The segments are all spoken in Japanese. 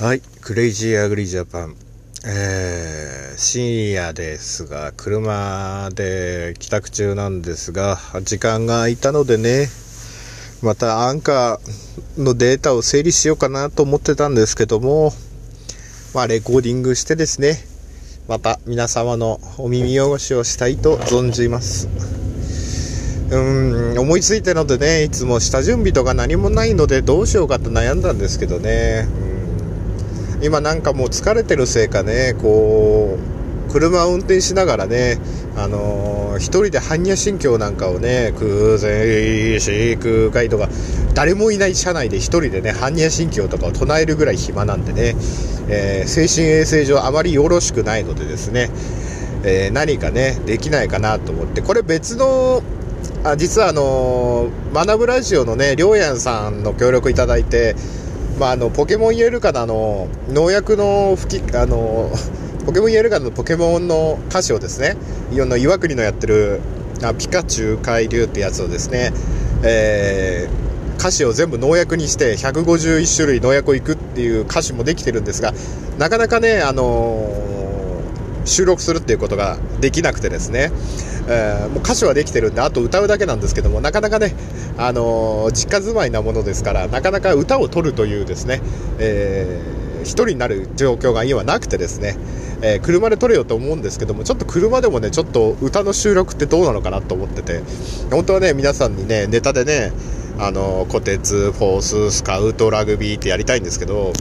はい、クレイジーアグリジャパン。えー、深夜ですが、車で帰宅中なんですが、時間が空いたのでね、またアンカーのデータを整理しようかなと思ってたんですけども、まあ、レコーディングしてですね、また皆様のお耳汚しをしたいと存じます。うん、思いついたのでね、いつも下準備とか何もないのでどうしようかと悩んだんですけどね、今なんかもう疲れてるせいかね、こう、車を運転しながらね、あのー、一人で般若心経なんかをね、空前し空海とか、誰もいない車内で一人でね、般若心経とかを唱えるぐらい暇なんでね、えー、精神衛生上あまりよろしくないのでですね、えー、何かね、できないかなと思って、これ別の、あ実はあのー、学ぶラジオのね、りょうやんさんの協力いただいて、まあ、あの、ポケモン言えるかなの、農薬の吹き、あの、ポケモン言えるかのポケモンの歌詞をですね、いろんな岩国のやってる、あピカチュウ海流ってやつをですね、えー、歌詞を全部農薬にして151種類農薬をいくっていう歌詞もできてるんですが、なかなかね、あの、収録するっていうことができなくてですね、えー、もう歌詞はできてるんであと歌うだけなんですけどもなかなかね、あのー、実家住まいなものですからなかなか歌を取るというですね、えー、一人になる状況が今なくてですね、えー、車で撮れよと思うんですけどもちょっと車でもねちょっと歌の収録ってどうなのかなと思ってて本当はね皆さんにねネタでねあのー、コテツフォーススカウトラグビーってやりたいんですけど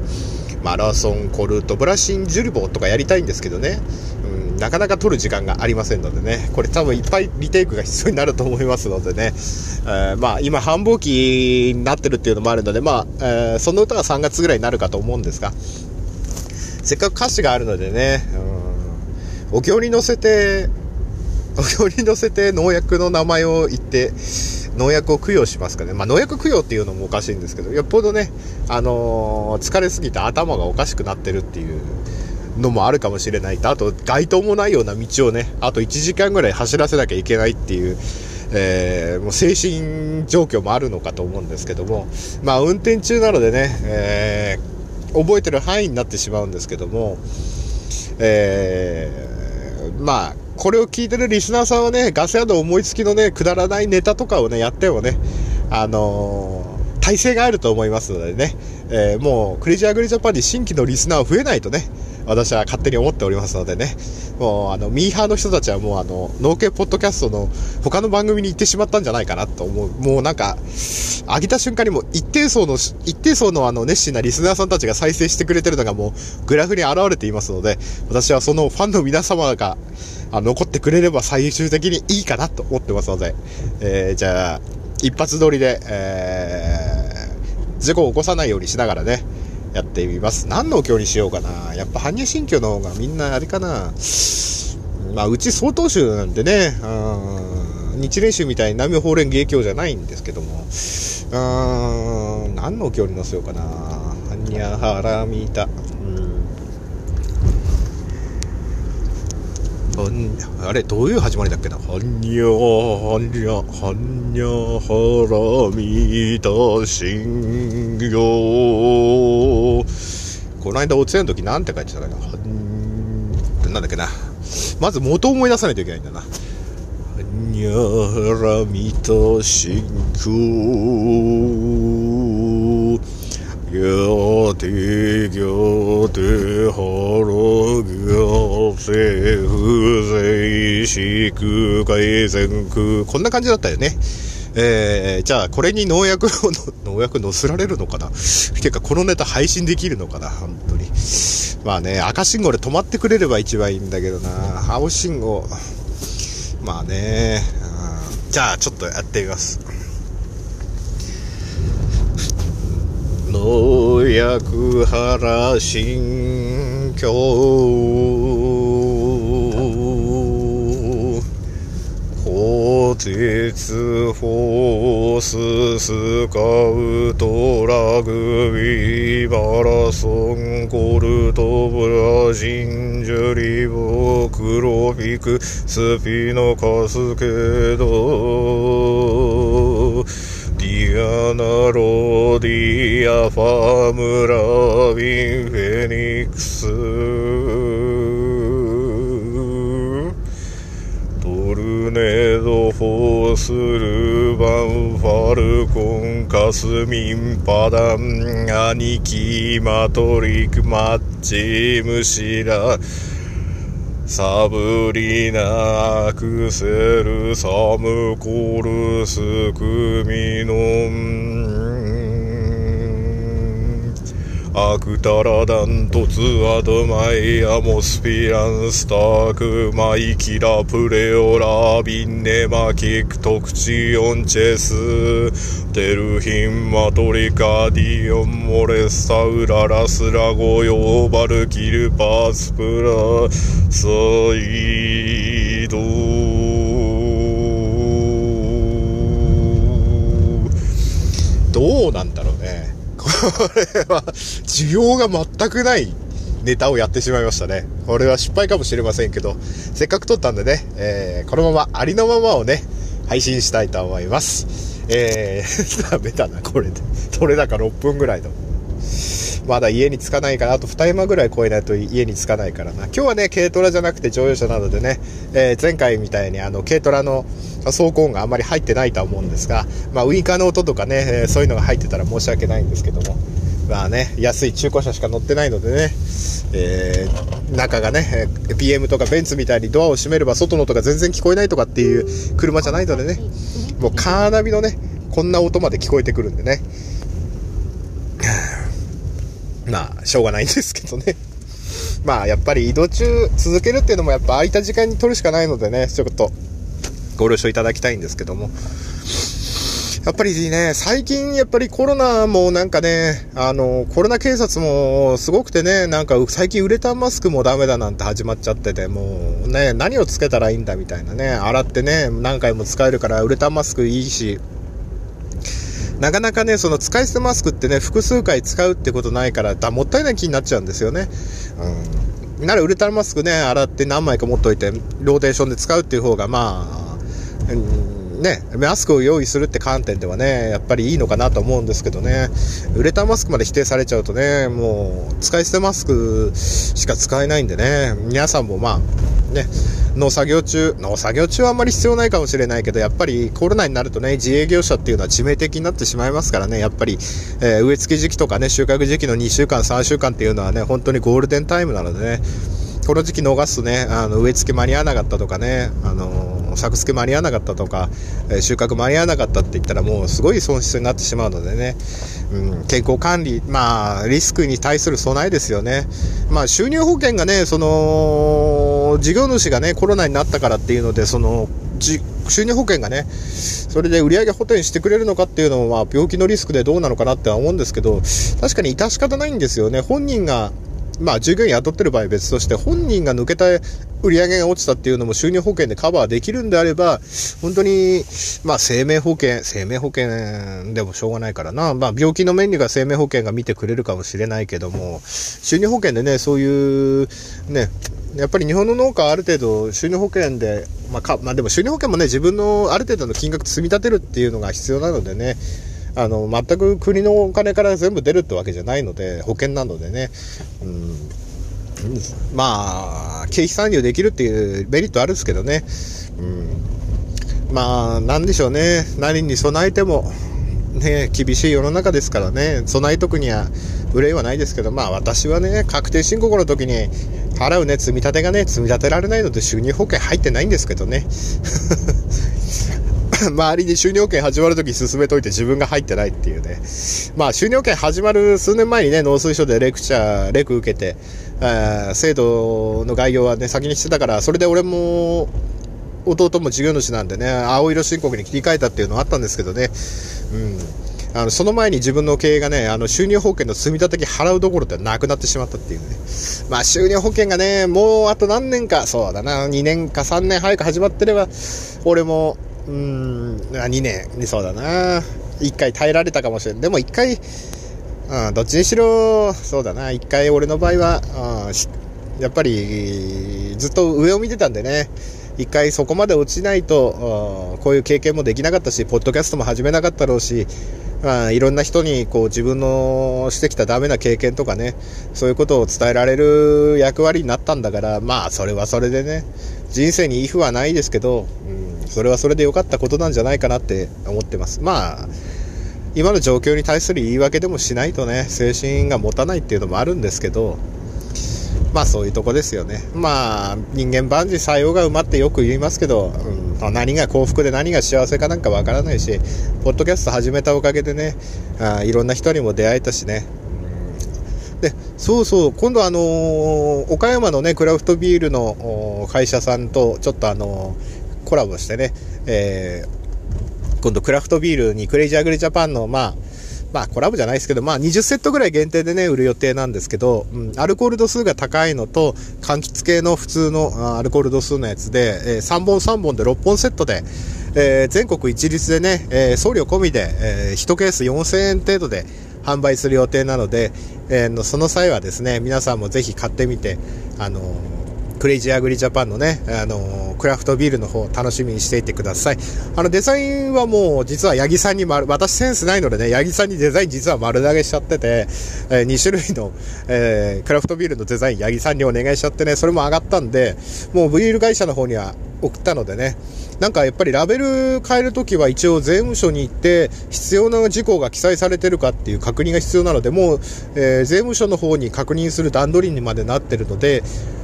マラソンコルトブラシンジュルボーとかやりたいんですけどね、うん、なかなか撮る時間がありませんのでね。これ多分いっぱいリテイクが必要になると思いますのでね、えー、まあ今繁忙期になってるっていうのもあるのでまあ、えー、その歌が3月ぐらいになるかと思うんですが。せっかく歌詞があるのでね、うん、お経に乗せてお経に乗せて農薬の名前を言って農薬を供養しますかね。まあ、農薬供養っていうのもおかしいんですけど、よっぽどね、あのー、疲れすぎて頭がおかしくなってるっていうのもあるかもしれないと、あと、街灯もないような道をね、あと1時間ぐらい走らせなきゃいけないっていう、えー、もう精神状況もあるのかと思うんですけども、まあ、運転中なのでね、えー、覚えてる範囲になってしまうんですけども、えー、まあ、これを聞いてるリスナーさんはね、ガス屋の思いつきのね、くだらないネタとかをね、やってもね、あのー、体制があると思いますのでね、えー、もう、クレイジーアグリジャパンに新規のリスナーは増えないとね、私は勝手に思っておりますのでね、もう、あの、ミーハーの人たちはもう、あの、農系ポッドキャストの他の番組に行ってしまったんじゃないかなと思う。もうなんか、上げた瞬間にも一定層の、一定層のあの、熱心なリスナーさんたちが再生してくれてるのがもう、グラフに現れていますので、私はそのファンの皆様が、あ残ってくれれば最終的にいいかなと思ってますので、えー、じゃあ、一発撮りで、えー、事故を起こさないようにしながらね、やってみます。何のお経にしようかな。やっぱ般若心経の方がみんなあれかな。まあ、うち曹洞宗なんでね、うん、日蓮宗みたいに南無法蓮華経じゃないんですけども、うん、何のお経に載せようかな。般若ハラミタ。あれ、どういう始まりだっけな？はんにゃ、はんにゃ、はんにゃ、はらみたしんぎょこの間お通夜の時なんて書いてたかな。はん、なんだっけな。まず元を思い出さないといけないんだな。はんにゃ、はらみたしんぎょギャテギャテハロギャセフゼイシク改善クこんな感じだったよね。えー、じゃあこれに農薬を、農薬乗せられるのかなてかこのネタ配信できるのかな本当に。まあね、赤信号で止まってくれれば一番いいんだけどな。青信号。まあね、うんじゃあちょっとやってみます。農薬原心境鋼鉄フォーススカウトラグビーマラソンコルトブラジンジュリボクロフィクスピノカスケドアナロディアファムラビンフェニックストルネードフォースルーバンファルコンカスミンパダン兄貴マトリックマッチムシラサブリナアクセルサムコルスクミノン。アクタラダントツアドマイアモスピランスタークマイキラプレオラビンネマキクトクチオンチェス。テルヒンマトリカディオンモレスタウララスラゴヨーバルキルパスプラサイド。どうなんだろうね。これは需要が全くないネタをやってしまいましたね。これは失敗かもしれませんけど、せっかく撮ったんでね、えー、このままありのままをね、配信したいと思います。えー、ダメだな、これで。取れ高6分ぐらいの。まだ家に着かないから、あと2山ぐらい超えないと家に着かないからな。今日はね、軽トラじゃなくて乗用車なのでね、えー、前回みたいにあの、軽トラの走行音があんまり入ってないとは思うんですが、まあ、ウインカーの音とかね、え、そういうのが入ってたら申し訳ないんですけども、まあね、安い中古車しか乗ってないのでね、えー、中がね、PM とかベンツみたいにドアを閉めれば外の音が全然聞こえないとかっていう車じゃないのでね、もうカーナビのね、こんな音まで聞こえてくるんでね、まあ、しょうがないんですけどね。まあ、やっぱり移動中続けるっていうのもやっぱ空いた時間に取るしかないのでね、ちょっとご了承いただきたいんですけども。やっぱりね、最近やっぱりコロナもなんかね、あの、コロナ警察もすごくてね、なんか最近ウレタンマスクもダメだなんて始まっちゃってて、もうね、何をつけたらいいんだみたいなね、洗ってね、何回も使えるからウレタンマスクいいし、なかなかね、その使い捨てマスクってね、複数回使うってことないから、だもったいない気になっちゃうんですよね。うん。ならウルトラマスクね、洗って何枚か持っといて、ローテーションで使うっていう方が、まあ、うん、ね、マスクを用意するって観点ではね、やっぱりいいのかなと思うんですけどね、ウレタンマスクまで否定されちゃうとね、もう、使い捨てマスクしか使えないんでね、皆さんもまあ、ね、農作業中、農作業中はあんまり必要ないかもしれないけど、やっぱりコロナになるとね、自営業者っていうのは致命的になってしまいますからね、やっぱり、えー、植え付け時期とかね、収穫時期の2週間、3週間っていうのはね、本当にゴールデンタイムなのでね、この時期逃すとね、あの植え付け間に合わなかったとかね、あの作付け間に合わなかったとか、え収穫間に合わなかったって言ったらもうすごい損失になってしまうのでね、うん、健康管理、まあ、リスクに対する備えですよね。まあ、収入保険がね、その、事業主がね、コロナになったからっていうので、その、収入保険がね、それで売上補填してくれるのかっていうのは、病気のリスクでどうなのかなっては思うんですけど、確かに致し方ないんですよね。本人がまあ、従業員雇ってる場合別として、本人が抜けた売り上げが落ちたっていうのも収入保険でカバーできるんであれば、本当に、まあ、生命保険、生命保険でもしょうがないからな。まあ、病気の面にが生命保険が見てくれるかもしれないけども、収入保険でね、そういう、ね、やっぱり日本の農家はある程度収入保険で、まあか、まあでも収入保険もね、自分のある程度の金額積み立てるっていうのが必要なのでね、あの、全く国のお金から全部出るってわけじゃないので、保険なのでね、うん、まあ、経費参入できるっていうメリットあるんですけどね、うん、まあ、なんでしょうね、何に備えても、ね、厳しい世の中ですからね、備えとくには憂いはないですけど、まあ私はね、確定申告の時に払うね、積み立てがね、積み立てられないので収入保険入ってないんですけどね。周りに収入保険始まるとき進めといて自分が入ってないっていうね。まあ収入保険始まる数年前にね、農水省でレクチャー、レク受けて、制度の概要はね、先にしてたから、それで俺も、弟も事業主なんでね、青色申告に切り替えたっていうのはあったんですけどね。うん。あの、その前に自分の経営がね、あの、収入保険の積立金払うどころってなくなってしまったっていうね。まあ、収入保険がね、もうあと何年か、そうだな、2年か3年早く始まってれば、俺も、うーん、2年、そうだな。1回耐えられたかもしれん。でも1回、うん、どっちにしろ、そうだな。1回俺の場合は、うん、やっぱり、ずっと上を見てたんでね。一回そこまで落ちないと、こういう経験もできなかったし、ポッドキャストも始めなかったろうし、まあ、いろんな人にこう自分のしてきたダメな経験とかね、そういうことを伝えられる役割になったんだから、まあ、それはそれでね、人生にいい風はないですけど、うん、それはそれで良かったことなんじゃないかなって思ってます。まあ、今の状況に対する言い訳でもしないとね、精神が持たないっていうのもあるんですけど、まあそういうとこですよね。まあ人間万事採用が馬ってよく言いますけど、うん、何が幸福で何が幸せかなんかわからないし、ポッドキャスト始めたおかげでね、あいろんな人にも出会えたしね。で、そうそう、今度あのー、岡山のね、クラフトビールの会社さんとちょっとあのー、コラボしてね、えー、今度クラフトビールにクレイジーアグリジャパンの、まあ、まあコラボじゃないですけど、まあ20セットぐらい限定でね、売る予定なんですけど、うん、アルコール度数が高いのと、柑橘系の普通のアルコール度数のやつで、えー、3本3本で6本セットで、えー、全国一律でね、えー、送料込みで、え、1ケース4000円程度で販売する予定なので、えー、その際はですね、皆さんもぜひ買ってみて、あのクレイジーアグリジャパンのね、あのクラフトビールの方楽しみにしていてください。あのデザインはもう実は八木さんに丸、私センスないのでね、八木さんにデザイン実は丸投げしちゃってて、えー、2種類の、えー、クラフトビールのデザイン八木さんにお願いしちゃってね、それも上がったんで、もうビール会社の方には送ったのでね、なんかやっぱりラベル変えるときは一応税務署に行って必要な事項が記載されてるかっていう確認が必要なので、もう、えー、税務署の方に確認する段取りにまでなってるので、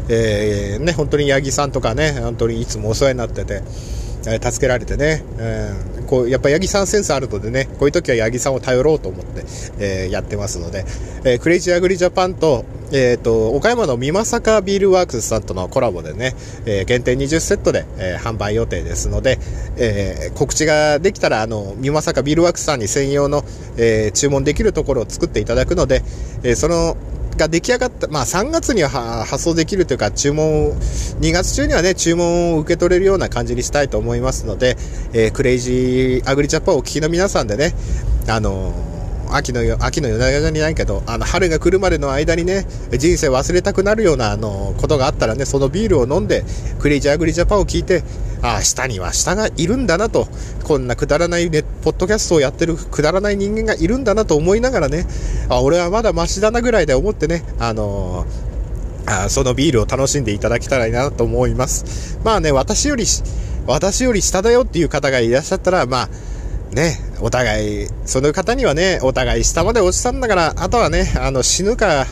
えー、ね、本当に八木さんとかね、本当にいつもお世話になってて、え、助けられてね、えー、こう、やっぱ八木さんセンスあるのでね、こういう時は八木さんを頼ろうと思って、えー、やってますので、えー、クレイジーアグリジャパンと、えっ、ー、と、岡山の美作ビールワークスさんとのコラボでね、えー、限定20セットで、えー、販売予定ですので、えー、告知ができたら、あの、美作ビールワークスさんに専用の、えー、注文できるところを作っていただくので、えー、その、が出来上がった、まあ3月には発送できるというか、注文を、2月中にはね、注文を受け取れるような感じにしたいと思いますので、えー、クレイジーアグリジャパンをお聞きの皆さんでね、あのー秋の、秋の夜長にないけど、あの、春が来るまでの間にね、人生忘れたくなるような、あの、ことがあったらね、そのビールを飲んで、クレイジーアグリジャパンを聞いて、ああ、下には下がいるんだなと、こんなくだらないね、ポッドキャストをやってるくだらない人間がいるんだなと思いながらね、あ、俺はまだマシだなぐらいで思ってね、あのー、あそのビールを楽しんでいただけたらいいなと思います。まあね、私より、私より下だよっていう方がいらっしゃったら、まあ、ね、お互い、その方にはね、お互い下まで落ちたんだから、あとはね、あの、死ぬか、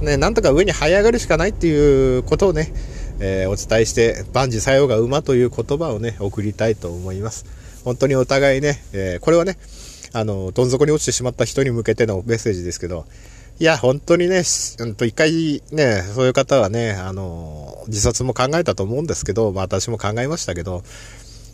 ね、なんとか上に這い上がるしかないっていうことをね、えー、お伝えして、万事作用が馬という言葉をね、送りたいと思います。本当にお互いね、えー、これはね、あの、どん底に落ちてしまった人に向けてのメッセージですけど、いや、本当にね、うんと、一回ね、そういう方はね、あの、自殺も考えたと思うんですけど、まあ私も考えましたけど、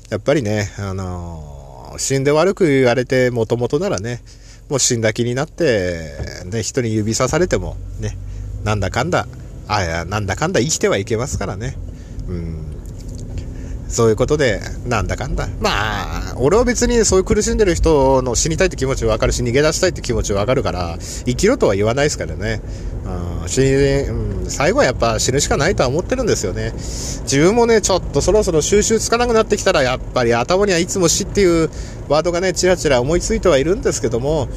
やっぱりね、あの、死んで悪く言われて、もともとならね、もう死んだ気になって、ね、人に指さされても、ね、なんだかんだ、あや、なんだかんだ生きてはいけますからね。うん。そういうことで、なんだかんだ。まあ、俺は別にそういう苦しんでる人の死にたいって気持ちわかるし、逃げ出したいって気持ちわかるから、生きろとは言わないですからね。うん、死うん、最後はやっぱ死ぬしかないとは思ってるんですよね。自分もね、ちょっとそろそろ収集つかなくなってきたら、やっぱり頭にはいつも死っていうワードがね、ちらちら思いついてはいるんですけども、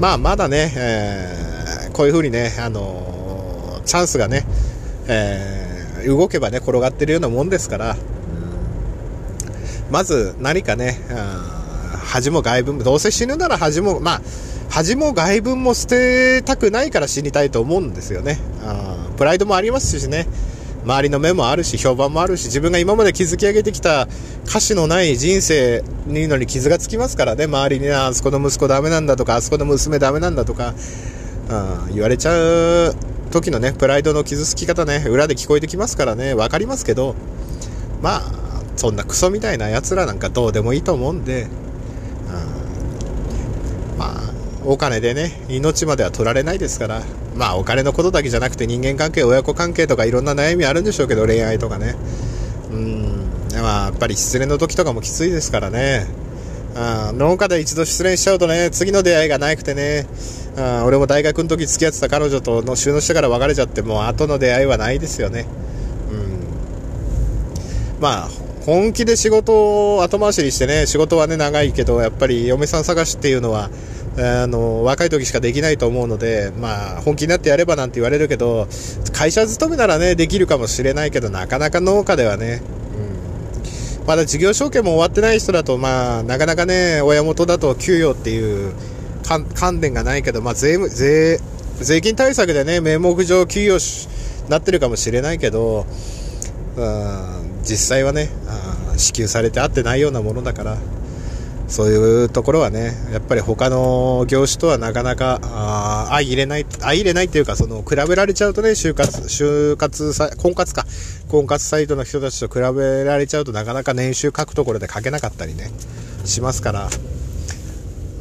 まあ、まだね、えー、こういう風にね、あのチャンスがね、えー、動けばね、転がってるようなもんですから、まず何かね、恥も外分も、どうせ死ぬなら恥も、まあ、恥も外分も捨てたくないから死にたいと思うんですよね。あプライドもありますしね。周りの目もあるし、評判もあるし、自分が今まで築き上げてきた歌詞のない人生にのに傷がつきますからね、周りにあそこの息子ダメなんだとか、あそこの娘ダメなんだとか、あ言われちゃう時のね、プライドの傷つき方ね、裏で聞こえてきますからね、分かりますけど、まあ、そんなクソみたいな奴らなんかどうでもいいと思うんで、うん、まあ、お金でね、命までは取られないですから、まあお金のことだけじゃなくて人間関係、親子関係とかいろんな悩みあるんでしょうけど、恋愛とかね。うん、まあやっぱり失恋の時とかもきついですからね。あ農家で一度失恋しちゃうとね、次の出会いがなくてね、あ俺も大学の時付き合ってた彼女との収納してから別れちゃってもう後の出会いはないですよね。うん。まあ、本気で仕事を後回しにしてね、仕事はね、長いけど、やっぱり嫁さん探しっていうのは、あの、若い時しかできないと思うので、まあ、本気になってやればなんて言われるけど、会社勤めならね、できるかもしれないけど、なかなか農家ではね、うん、まだ事業承継も終わってない人だと、まあ、なかなかね、親元だと給与っていう観点がないけど、まあ、税、税、税金対策でね、名目上給与なってるかもしれないけど、うん。実際はね支給されて合ってないようなものだからそういうところはねやっぱり他の業種とはなかなか相入れない相入れないっていうかその比べられちゃうとね就活就活婚活か。婚活サイトの人たちと比べられちゃうとなかなか年収書くところで書けなかったりねしますからや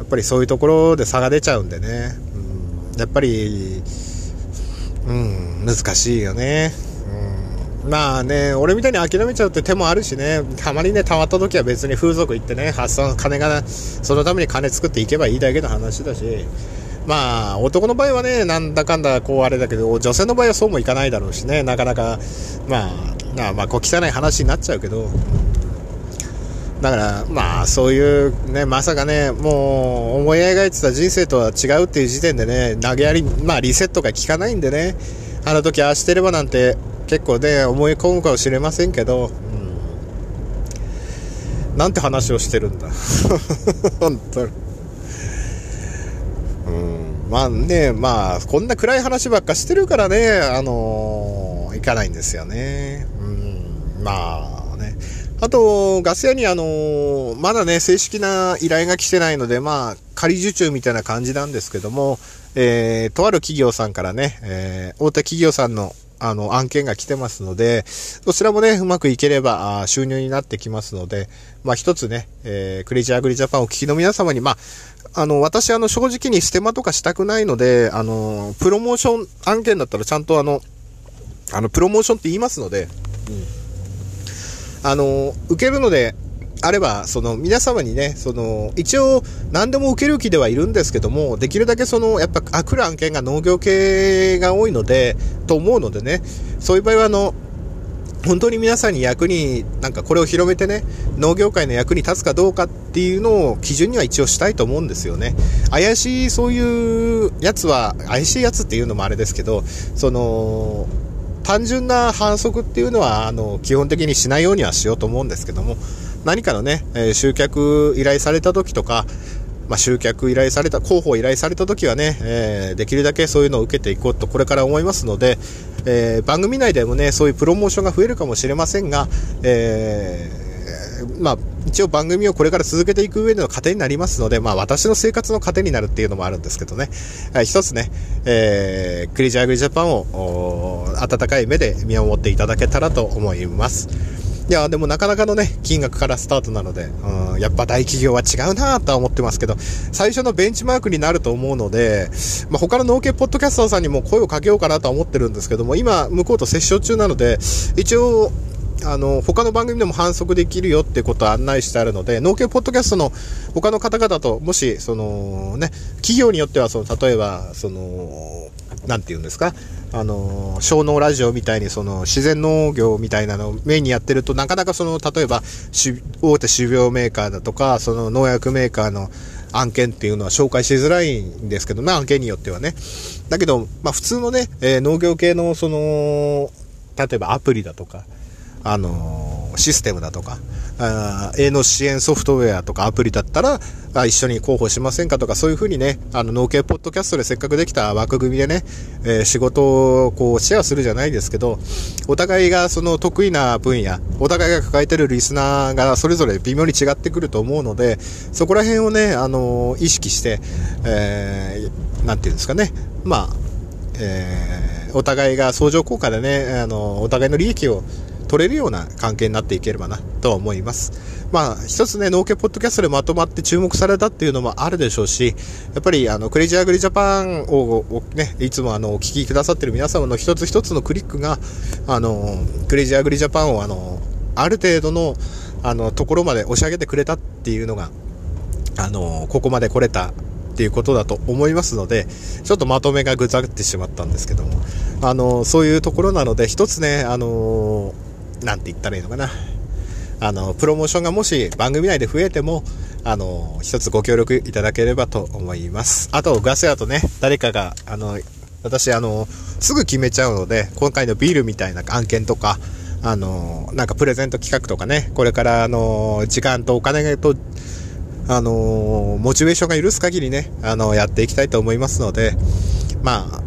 っぱりそういうところで差が出ちゃうんでね、うん、やっぱりうん難しいよね。まあね、俺みたいに諦めちゃうって手もあるしね、たまにね、たまった時は別に風俗行ってね、発散、金が、そのために金作っていけばいいだけの話だし、まあ、男の場合はね、なんだかんだこうあれだけど、女性の場合はそうもいかないだろうしね、なかなか、まあ、まあ、こう汚い話になっちゃうけど、だから、まあ、そういうね、まさかね、もう、思い描いてた人生とは違うっていう時点でね、投げやり、まあ、リセットが効かないんでね、あの時ああしてればなんて結構ね、思い込むかもしれませんけど、うん、なんて話をしてるんだ。本当に。うん、まあね、まあ、こんな暗い話ばっかしてるからね、あのー、行かないんですよね。うん、まあね。あと、ガス屋にあのー、まだね、正式な依頼が来てないので、まあ、仮受注みたいな感じなんですけども、えー、とある企業さんからね、えー、大手企業さんのあの、案件が来てますので、どちらもね、うまくいければ、収入になってきますので、まあ一つね、えー、クレイジーアグリジャパンを聞きの皆様に、まあ、あの、私、あの、正直にステマとかしたくないので、あの、プロモーション案件だったらちゃんとあの、あの、プロモーションって言いますので、うん。あの、受けるので、あれば、その皆様にね、その一応何でも受ける気ではいるんですけども、できるだけそのやっぱあ来る案件が農業系が多いので、と思うのでね、そういう場合はあの、本当に皆さんに役に、なんかこれを広めてね、農業界の役に立つかどうかっていうのを基準には一応したいと思うんですよね。怪しいそういうやつは、怪しいやつっていうのもあれですけど、その、単純な反則っていうのは、あの、基本的にしないようにはしようと思うんですけども、何かのね、え集客依頼された時とか、まあ、集客依頼された、広報依頼された時はね、えー、できるだけそういうのを受けていこうとこれから思いますので、えー、番組内でもね、そういうプロモーションが増えるかもしれませんが、えー、まあ、一応番組をこれから続けていく上での糧になりますので、まあ私の生活の糧になるっていうのもあるんですけどね、はい、一つね、えー、クレイジーグリジャパンを温かい目で見守っていただけたらと思います。いや、でもなかなかのね、金額からスタートなので、うん、やっぱ大企業は違うなとは思ってますけど、最初のベンチマークになると思うので、まあ、他の農系ポッドキャスターさんにも声をかけようかなとは思ってるんですけども、今、向こうと折衝中なので、一応、あの、他の番組でも反則できるよってことを案内してあるので、農系ポッドキャストの他の方々と、もし、そのね、企業によっては、その、例えば、その、なんて言うんですか、あの、小農ラジオみたいにその自然農業みたいなのをメインにやってるとなかなかその、例えば大手種苗メーカーだとか、その農薬メーカーの案件っていうのは紹介しづらいんですけど、ま案件によってはね。だけど、まあ普通のね、えー、農業系のその、例えばアプリだとか、あのシステムだとか、営農支援ソフトウェアとかアプリだったら、あ一緒に広報しませんかとか、そういうふうにね、あの、農系ポッドキャストでせっかくできた枠組みでね、えー、仕事をこうシェアするじゃないですけど、お互いがその得意な分野、お互いが抱えてるリスナーがそれぞれ微妙に違ってくると思うので、そこら辺をね、あの、意識して、えー、なんていうんですかね、まあ、えー、お互いが相乗効果でね、あの、お互いの利益を取れるような関係になっていければなとは思います。まあ、一つね、農家ポッドキャストでまとまって注目されたっていうのもあるでしょうし、やっぱりあの、クレイジーアグリジャパンをね、いつもあの、お聞きくださってる皆様の一つ一つのクリックが、あの、クレイジーアグリジャパンをあの、ある程度の、あの、ところまで押し上げてくれたっていうのが、あの、ここまで来れたっていうことだと思いますので、ちょっとまとめがぐざってしまったんですけども、あの、そういうところなので、一つね、あの、なんて言ったらいいのかな。あの、プロモーションがもし番組内で増えても、あの、一つご協力いただければと思います。あと、ガス屋とね、誰かが、あの、私、あの、すぐ決めちゃうので、今回のビールみたいな案件とか、あの、なんかプレゼント企画とかね、これから、あの、時間とお金と、あの、モチベーションが許す限りね、あの、やっていきたいと思いますので、まあ、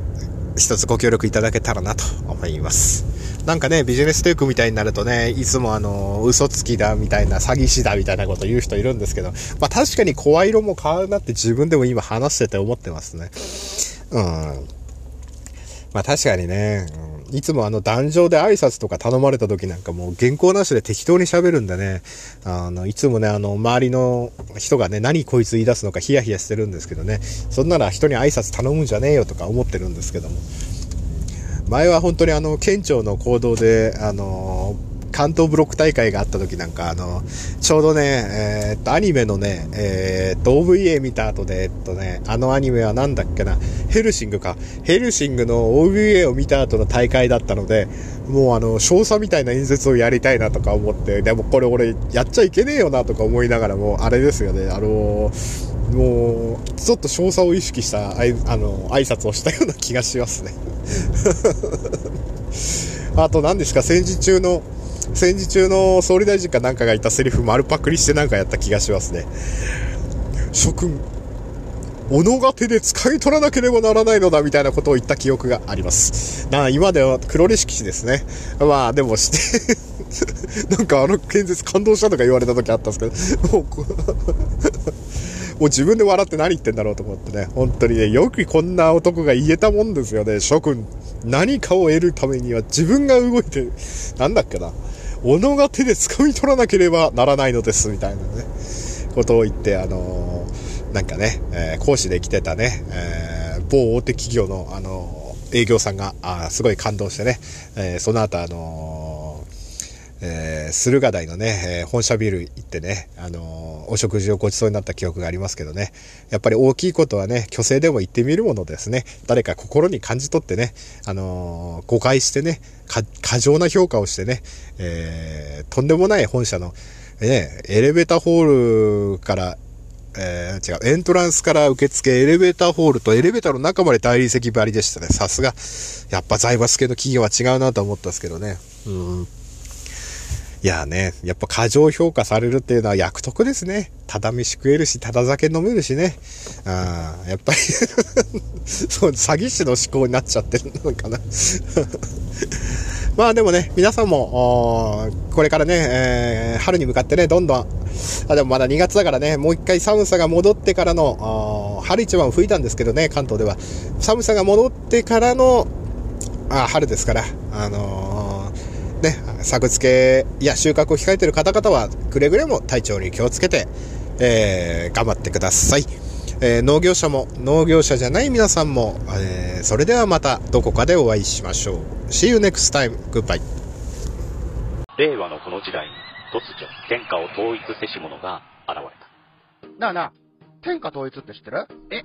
一つご協力いただけたらなと思います。なんかね、ビジネステイクみたいになるとね、いつもあの、嘘つきだみたいな、詐欺師だみたいなこと言う人いるんですけど、まあ確かに声色も変わるなって自分でも今話してて思ってますね。うん。まあ確かにね、いつもあの壇上で挨拶とか頼まれた時なんかもう原稿なしで適当に喋るんでね、あの、いつもね、あの、周りの人がね、何こいつ言い出すのかヒヤヒヤしてるんですけどね、そんなら人に挨拶頼むんじゃねえよとか思ってるんですけども。前は本当にあの、県庁の行動で、あの関東ブロック大会があった時なんか、あの、ちょうどね、えー、っと、アニメのね、えー、っと、OVA 見た後で、えっとね、あのアニメはなんだっけな、ヘルシングか。ヘルシングの OVA を見た後の大会だったので、もうあの、少佐みたいな演説をやりたいなとか思って、でもこれ俺やっちゃいけねえよなとか思いながらも、あれですよね、あのもう、ちょっと少佐を意識したあい、あの、挨拶をしたような気がしますね。あと何ですか、戦時中の、戦時中の総理大臣かなんかが言ったセリフ丸パクリしてなんかやった気がしますね。諸君、己が手で使い取らなければならないのだみたいなことを言った記憶があります。な今では黒歴史ですね。まあでもして なんかあの建設感動したとか言われた時あったんですけど、もうもう自分で笑って何言ってんだろうと思ってね、本当にね、よくこんな男が言えたもんですよね。諸君、何かを得るためには自分が動いて、なんだっけな。己が手で掴み取らなければならないのです、みたいなね、ことを言って、あのー、なんかね、えー、講師で来てたね、えー、某大手企業の、あの営業さんが、あすごい感動してね、えその後、あのえー、駿河台のね、えー、本社ビル行ってね、あのー、お食事をごちそうになった記憶がありますけどね、やっぱり大きいことはね、虚勢でも言ってみるものですね。誰か心に感じ取ってね、あの誤解してね、過剰な評価をしてね、えとんでもない本社の、ね、エレベーターホールから、えー、違う、エントランスから受付、エレベーターホールとエレベーターの中まで大理石張りでしたね。さすが、やっぱ財閥系の企業は違うなと思ったんですけどね。うん。いやね、やっぱ過剰評価されるっていうのは役得ですね。ただ飯食えるし、ただ酒飲めるしね。あやっぱり そう、詐欺師の思考になっちゃってるのかな まあでもね、皆さんも、これからね、えー、春に向かってね、どんどん、あ、でもまだ2月だからね、もう一回寒さが戻ってからの、春一番吹いたんですけどね、関東では。寒さが戻ってからの、あ春ですから、あのーね、作付けや収穫を控えている方々は、くれぐれも体調に気をつけて、えー、頑張ってください。えー、農業者も、農業者じゃない皆さんも、えー、それではまたどこかでお会いしましょう。See you next time. Goodbye. 令和のこの時代に突如天下を統一せし者が現れた。なあなあ、天下統一って知ってる？え、